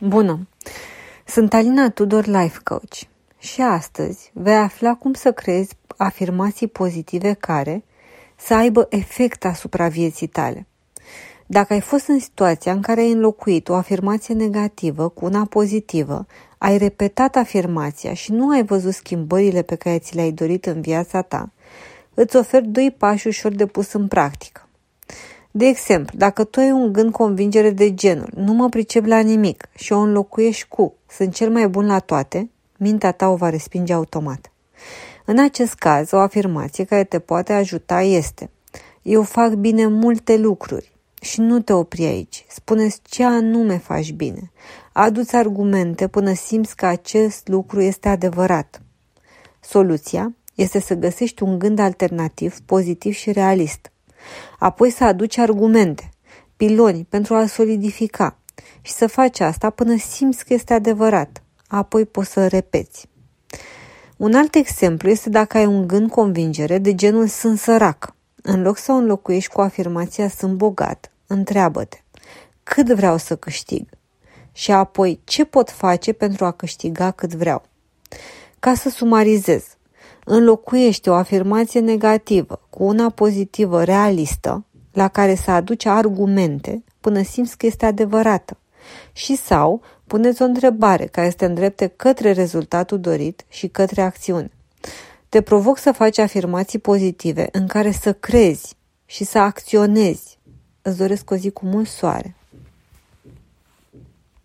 Bună! Sunt Alina Tudor, Life Coach și astăzi vei afla cum să creezi afirmații pozitive care să aibă efect asupra vieții tale. Dacă ai fost în situația în care ai înlocuit o afirmație negativă cu una pozitivă, ai repetat afirmația și nu ai văzut schimbările pe care ți le-ai dorit în viața ta, îți ofer doi pași ușor de pus în practică. De exemplu, dacă tu ai un gând convingere de genul nu mă pricep la nimic și o înlocuiești cu sunt cel mai bun la toate, mintea ta o va respinge automat. În acest caz, o afirmație care te poate ajuta este Eu fac bine multe lucruri și nu te opri aici. Spuneți ce anume faci bine. Adu-ți argumente până simți că acest lucru este adevărat. Soluția este să găsești un gând alternativ, pozitiv și realist – apoi să aduci argumente, piloni pentru a solidifica și să faci asta până simți că este adevărat. Apoi poți să repeți. Un alt exemplu este dacă ai un gând convingere de genul sunt sărac. În loc să o înlocuiești cu afirmația sunt bogat, întreabă-te cât vreau să câștig și apoi ce pot face pentru a câștiga cât vreau. Ca să sumarizez, înlocuiește o afirmație negativă cu una pozitivă realistă, la care să aduci argumente până simți că este adevărată. Și sau puneți o întrebare care este îndrepte către rezultatul dorit și către acțiune. Te provoc să faci afirmații pozitive în care să crezi și să acționezi. Îți doresc o zi cu mult soare.